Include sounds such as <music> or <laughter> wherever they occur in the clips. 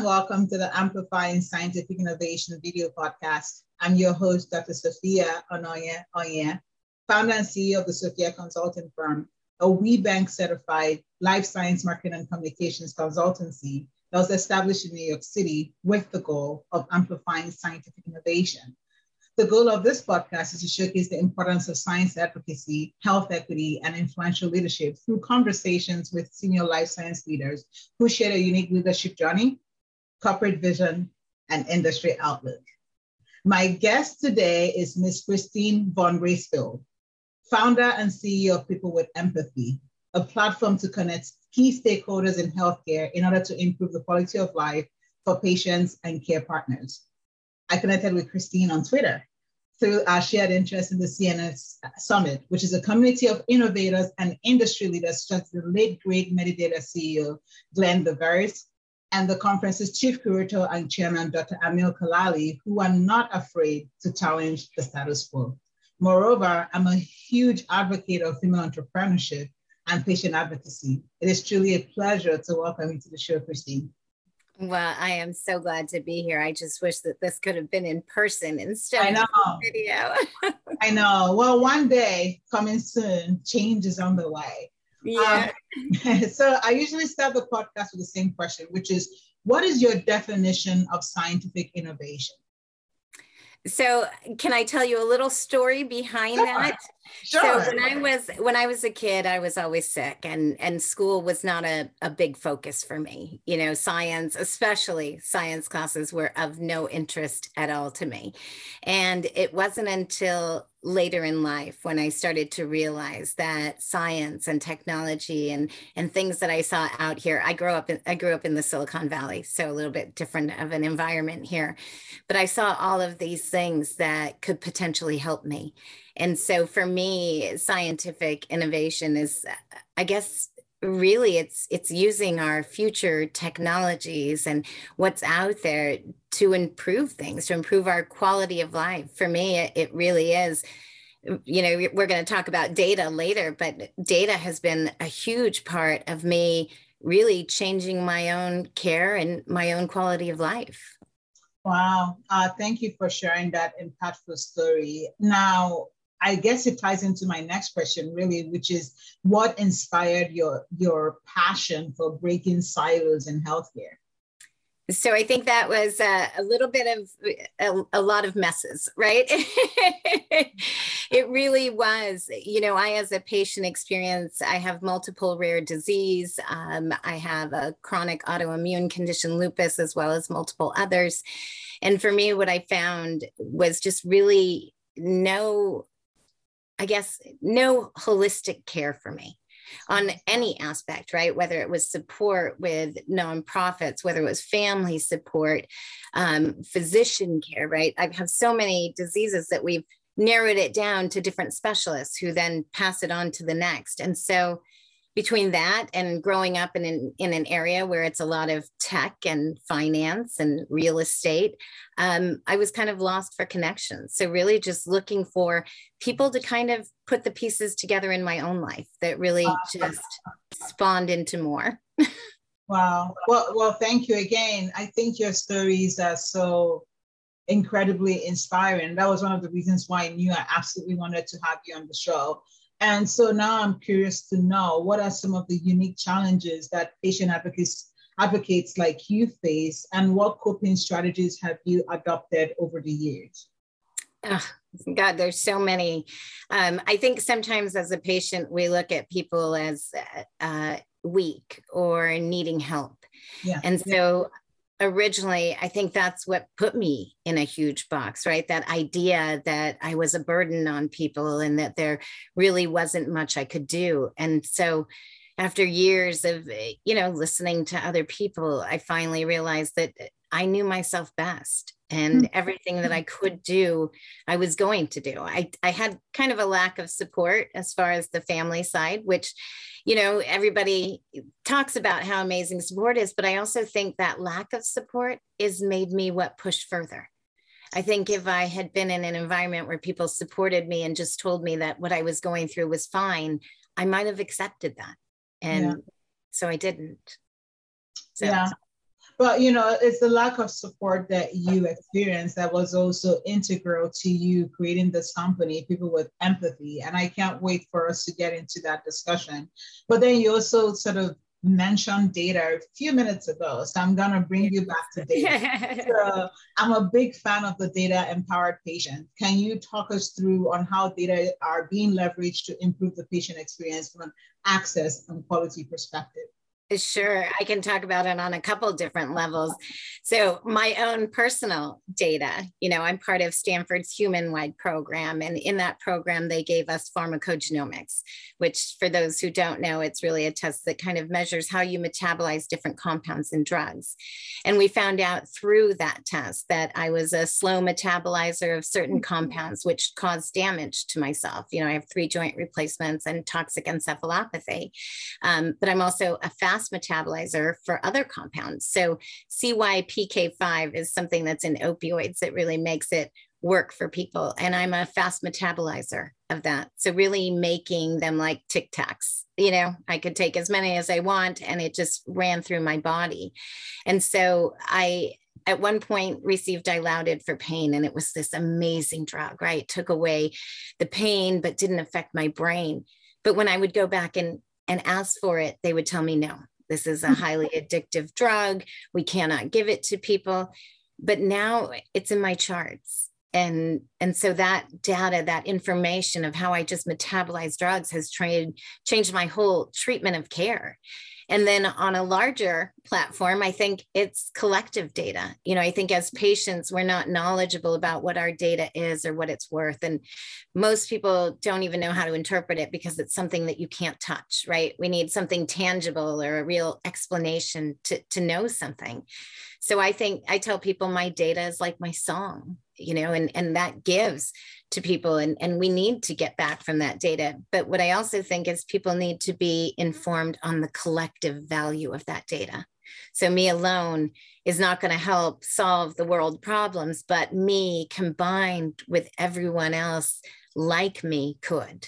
and welcome to the Amplifying Scientific Innovation video podcast. I'm your host, Dr. Sophia Onoye Oye, founder and CEO of the Sophia Consulting Firm, a WBENC certified life science marketing and communications consultancy that was established in New York City with the goal of amplifying scientific innovation. The goal of this podcast is to showcase the importance of science advocacy, health equity, and influential leadership through conversations with senior life science leaders who share a unique leadership journey, corporate vision, and industry outlook. My guest today is Ms. Christine von Raesfeld, founder and CEO of People with Empathy, a platform to connect key stakeholders in healthcare in order to improve the quality of life for patients and care partners. I connected with Christine on Twitter through our shared interest in the CNS Summit, which is a community of innovators and industry leaders, such as the late great Medidata CEO, Glen de Vries, and the conference's chief curator and chairman, Dr. Amir Kalali, who are not afraid to challenge the status quo. Moreover, I'm a huge advocate of female entrepreneurship and patient advocacy. It is truly a pleasure to welcome you to the show, Christine. Well, I am so glad to be here. I just wish that this could have been in person instead of video. <laughs> I know. Well, one day coming soon, change is on the way. Yeah. Um, <laughs> so I usually start the podcast with the same question, which is what is your definition of scientific innovation? So, can I tell you a little story behind sure. that? Sure. So when I was when I was a kid, I was always sick, and and school was not a, a big focus for me. You know, science, especially science classes, were of no interest at all to me. And it wasn't until later in life when I started to realize that science and technology and and things that I saw out here. I grew up in I grew up in the Silicon Valley, so a little bit different of an environment here, but I saw all of these things that could potentially help me. And so for me, scientific innovation is, I guess, really it's it's using our future technologies and what's out there to improve things to improve our quality of life. For me it, it really is. You know we're going to talk about data later but data has been a huge part of me really changing my own care and my own quality of life. Wow. Uh, thank you for sharing that impactful story. Now I guess it ties into my next question, really, which is what inspired your your passion for breaking silos in healthcare? So I think that was a, a little bit of a, a, lot of messes, right? <laughs> it really was. You know, I, as a patient experience, I have multiple rare disease. Um, I have a chronic autoimmune condition, lupus, as well as multiple others. And for me, what I found was just really no I guess, no holistic care for me on any aspect, right? Whether it was support with nonprofits, whether it was family support, um, physician care, right? I have so many diseases that we've narrowed it down to different specialists who then pass it on to the next. And so between that and growing up in an, in an area where it's a lot of tech and finance and real estate, um, I was kind of lost for connections. So, really, just looking for people to kind of put the pieces together in my own life that really just spawned into more. <laughs> wow. Well, well, thank you again. I think your stories are so incredibly inspiring. That was one of the reasons why I knew I absolutely wanted to have you on the show and so now I'm curious to know what are some of the unique challenges that patient advocates, advocates like you face, and what coping strategies have you adopted over the years? Oh, God, there's so many. Um, I think sometimes as a patient, we look at people as uh, weak or needing help. Yeah. And so originally i think that's what put me in a huge box right? That idea that i was a burden on people and that there really wasn't much i could do. And so after years of eh, you know listening to other people i finally realized that i knew myself best and mm-hmm. everything that I could do, I was going to do. I, I had kind of a lack of support as far as the family side, which, you know, everybody talks about how amazing support is, but I also think that lack of support is made me what pushed further. I think if I had been in an environment where people supported me and just told me that what I was going through was fine, I might have accepted that. And yeah. so I didn't. So. Yeah. But you know it's the lack of support that you experienced that was also integral to you creating this company people with empathy. And i can't wait for us to get into that discussion. But then you also sort of mentioned data a few minutes ago so i'm going to bring you back to data. <laughs> So i'm a big fan of the data empowered patient. Can you talk us through on how data are being leveraged to improve the patient experience from an access and quality perspective Sure, I can talk about it on a couple different levels. So, my own personal data, you know, I'm part of Stanford's Humanwide program. And in that program, they gave us pharmacogenomics, which, for those who don't know, it's really a test that kind of measures how you metabolize different compounds and drugs. And we found out through that test that I was a slow metabolizer of certain mm-hmm. compounds, which caused damage to myself. You know, I have three joint replacements and toxic encephalopathy. Um, but I'm also a fast fast metabolizer for other compounds. So CYPK5 is something that's in opioids that really makes it work for people. And I'm a fast metabolizer of that. So really making them like Tic Tacs. You know, I could take as many as I want and it just ran through my body. And so I at one point received dilaudid for pain and it was this amazing drug right it took away the pain but didn't affect my brain but when i would go back and and ask for it they would tell me no this is a mm-hmm. highly addictive drug. We cannot give it to people. But now it's in my charts. And, and so that data, that information of how I just metabolize drugs has trained, changed my whole treatment of care. And then on a larger platform, I think it's collective data. You know, I think as patients, we're not knowledgeable about what our data is or what it's worth. And most people don't even know how to interpret it because it's something that you can't touch, right? We need something tangible or a real explanation to, to know something. So I think I tell people my data is like my song, you know, and, and that gives to people and, and we need to get back from that data. But what i also think is people need to be informed on the collective value of that data. So me alone is not going to help solve the world problems but me combined with everyone else like me could.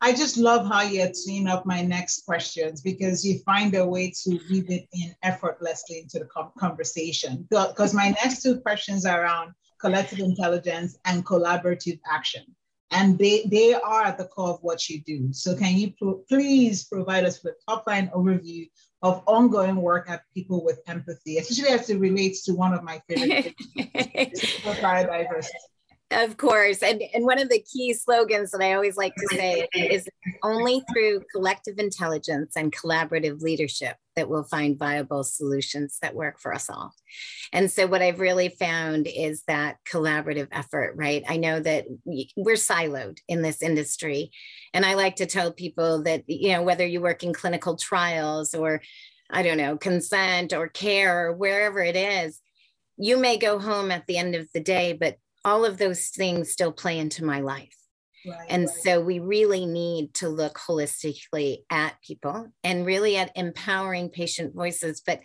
I just love how you're teeing up my next questions because you find a way to weave it in effortlessly into the conversation. Because my next two questions are around collective intelligence, and collaborative action. And they, they are at the core of what you do. So can you pro- please provide us with a top line overview of ongoing work at People with Empathy, especially as it relates to one of my favorite <laughs> things, biodiversity. Of course. And, and one of the key slogans that I always like to say is only through collective intelligence and collaborative leadership that we'll find viable solutions that work for us all. And so, what I've really found is that collaborative effort, right? I know that we're siloed in this industry. And I like to tell people that, you know, whether you work in clinical trials or I don't know, consent or care or wherever it is, you may go home at the end of the day, but all of those things still play into my life. Right, and right. so we really need to look holistically at people and really at empowering patient voices. But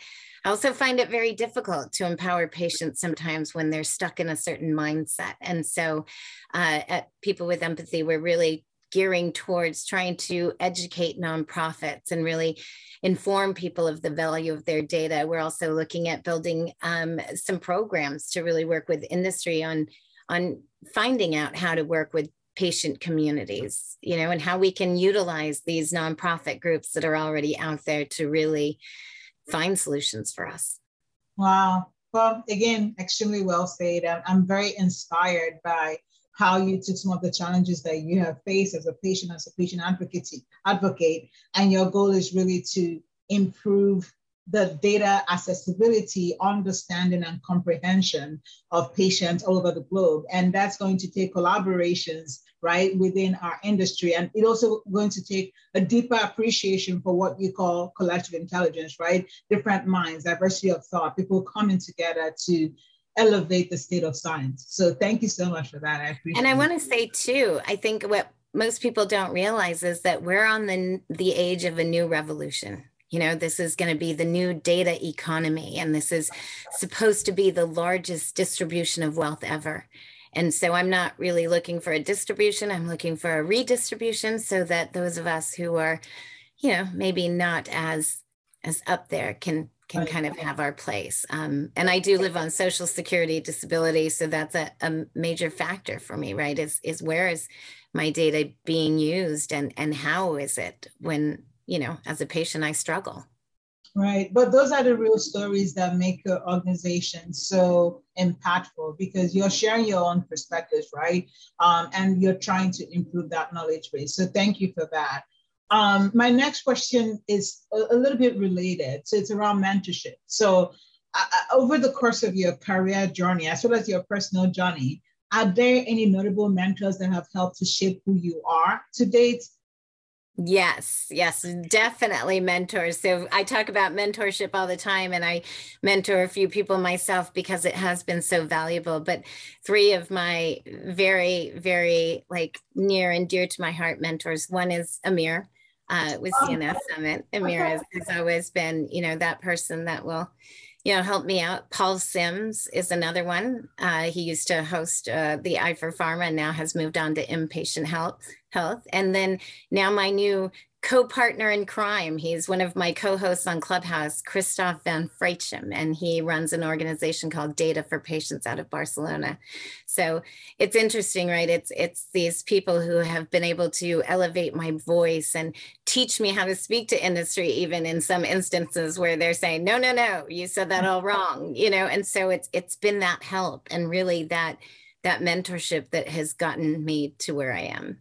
I also find it very difficult to empower patients sometimes when they're stuck in a certain mindset. And so uh, at People with Empathy, we're really gearing towards trying to educate nonprofits and really inform people of the value of their data. We're also looking at building um, some programs to really work with industry on on finding out how to work with patient communities, you know, and how we can utilize these nonprofit groups that are already out there to really find solutions for us. Wow. Well, again, extremely well said. I'm very inspired by how you took some of the challenges that you have faced as a patient, as a patient advocate, advocate, and your goal is really to improve the data accessibility, understanding, and comprehension of patients all over the globe. And that's going to take collaborations, right, within our industry. And it also going to take a deeper appreciation for what you call collective intelligence, right? Different minds, diversity of thought, people coming together to elevate the state of science. So thank you so much for that. I appreciate And I want to say too, I think what most people don't realize is that we're on the the age of a new revolution you know this is going to be the new data economy and this is supposed to be the largest distribution of wealth ever and so i'm not really looking for a distribution i'm looking for a redistribution so that those of us who are you know maybe not as as up there can can kind of have our place. Um, and I do live on Social Security disability, so that's a, a major factor for me, right? Is is where is my data being used and and how is it when you know as a patient I struggle. Right, but those are the real stories that make your organization so impactful because you're sharing your own perspectives, right? Um, and you're trying to improve that knowledge base. So thank you for that. Um, my next question is a, a, little bit related. So it's around mentorship. So uh, uh, over the course of your career journey, as well as your personal journey, are there any notable mentors that have helped to shape who you are to date? Yes, yes, definitely mentors. So I talk about mentorship all the time and I mentor a few people myself because it has been so valuable. But three of my very, very like near and dear to my heart mentors one is Amir uh, with oh, CNS Summit. Amir has, has always been, you know, that person that will, you know, help me out. Paul Sims is another one. Uh, he used to host uh, the Eye for Pharma and now has moved on to Impatient Health. Health, and then now my new co-partner in crime. He's one of my co-hosts on Clubhouse, Christoph van Freitschem, and he runs an organization called Data for Patients out of Barcelona. So it's interesting, right? It's it's these people who have been able to elevate my voice and teach me how to speak to industry, even in some instances where they're saying, no, no, no, you said that all wrong, you know. And so it's it's been that help and really that that mentorship that has gotten me to where I am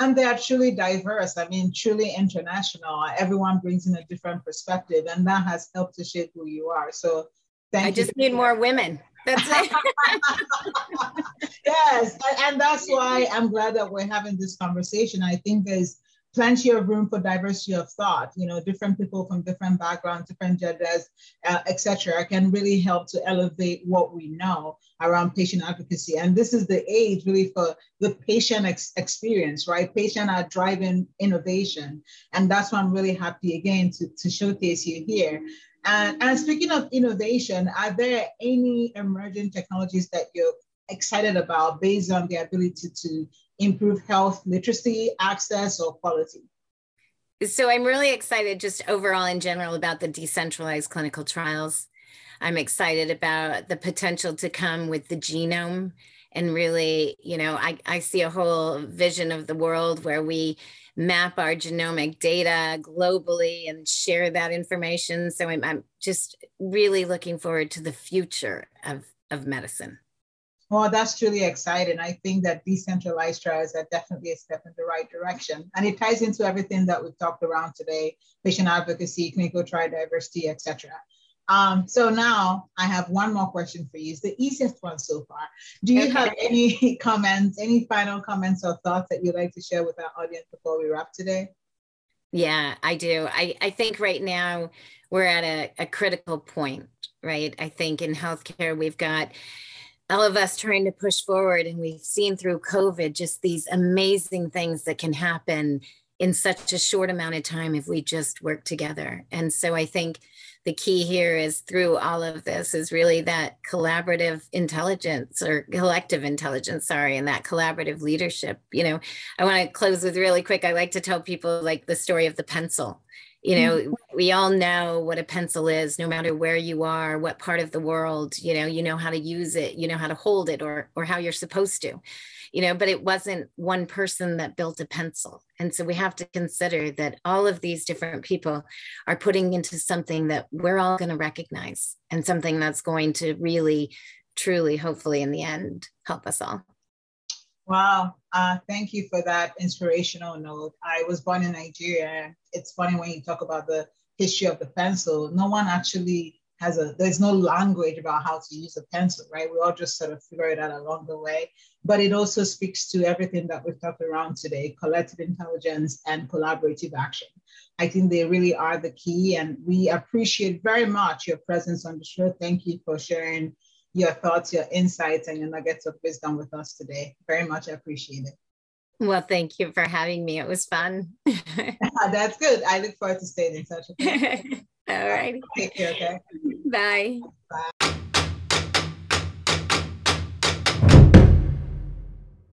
and they are truly diverse. I mean, truly international. Everyone brings in a different perspective, and that has helped to shape who you are. So, thank I you. I just need more women. That's it. <laughs> <laughs> yes, and that's why I'm glad that we're having this conversation. I think there's plenty of room for diversity of thought. You know, different people from different backgrounds, different genders, uh, etc., can really help to elevate what we know around patient advocacy. And this is the age really for the patient ex- experience, right? Patient are driving innovation, and that's why I'm really happy again to, to showcase you here. And, and speaking of innovation, are there any emerging technologies that you're excited about based on the ability to improve health literacy, access, or quality? So I'm really excited just overall in general about the decentralized clinical trials. I'm excited about the potential to come with the genome and really, you know, I, I see a whole vision of the world where we map our genomic data globally and share that information. So I'm, I'm just really looking forward to the future of, of medicine. Well, that's truly exciting. I think that decentralized trials are definitely a step in the right direction. And it ties into everything that we've talked around today, patient advocacy, clinical trial diversity, etc. Um, so now I have one more question for you. It's the easiest one so far. Do you okay. have any <laughs> comments, any final comments or thoughts that you'd like to share with our audience before we wrap today? Yeah, I do. I, I think right now we're at a, a critical point, right? I think in healthcare, we've got all of us trying to push forward and we've seen through covid just these amazing things that can happen in such a short amount of time if we just work together. And so i think the key here is through all of this is really that collaborative intelligence or collective intelligence sorry and that collaborative leadership. You know i want to close with really quick i like to tell people like the story of the pencil you know mm-hmm. we all know what a pencil is no matter where you are what part of the world you know you know how to use it you know how to hold it or or how you're supposed to you know but it wasn't one person that built a pencil and so we have to consider that all of these different people are putting into something that we're all going to recognize and something that's going to really truly hopefully in the end help us all Wow, uh, thank you for that inspirational note. I was born in Nigeria. It's funny when you talk about the history of the pencil, no one actually has a, there's no language about how to use a pencil, right? We all just sort of figure it out along the way. But it also speaks to everything that we've talked around today collective intelligence and collaborative action. I think they really are the key. And we appreciate very much your presence on the show. Thank you for sharing your thoughts, your insights, and your nuggets of wisdom with us today. Very much appreciated. Well, thank you for having me. It was fun. <laughs> That's good. I look forward to staying in touch. <laughs> All right. Take care. Okay. Bye. Bye.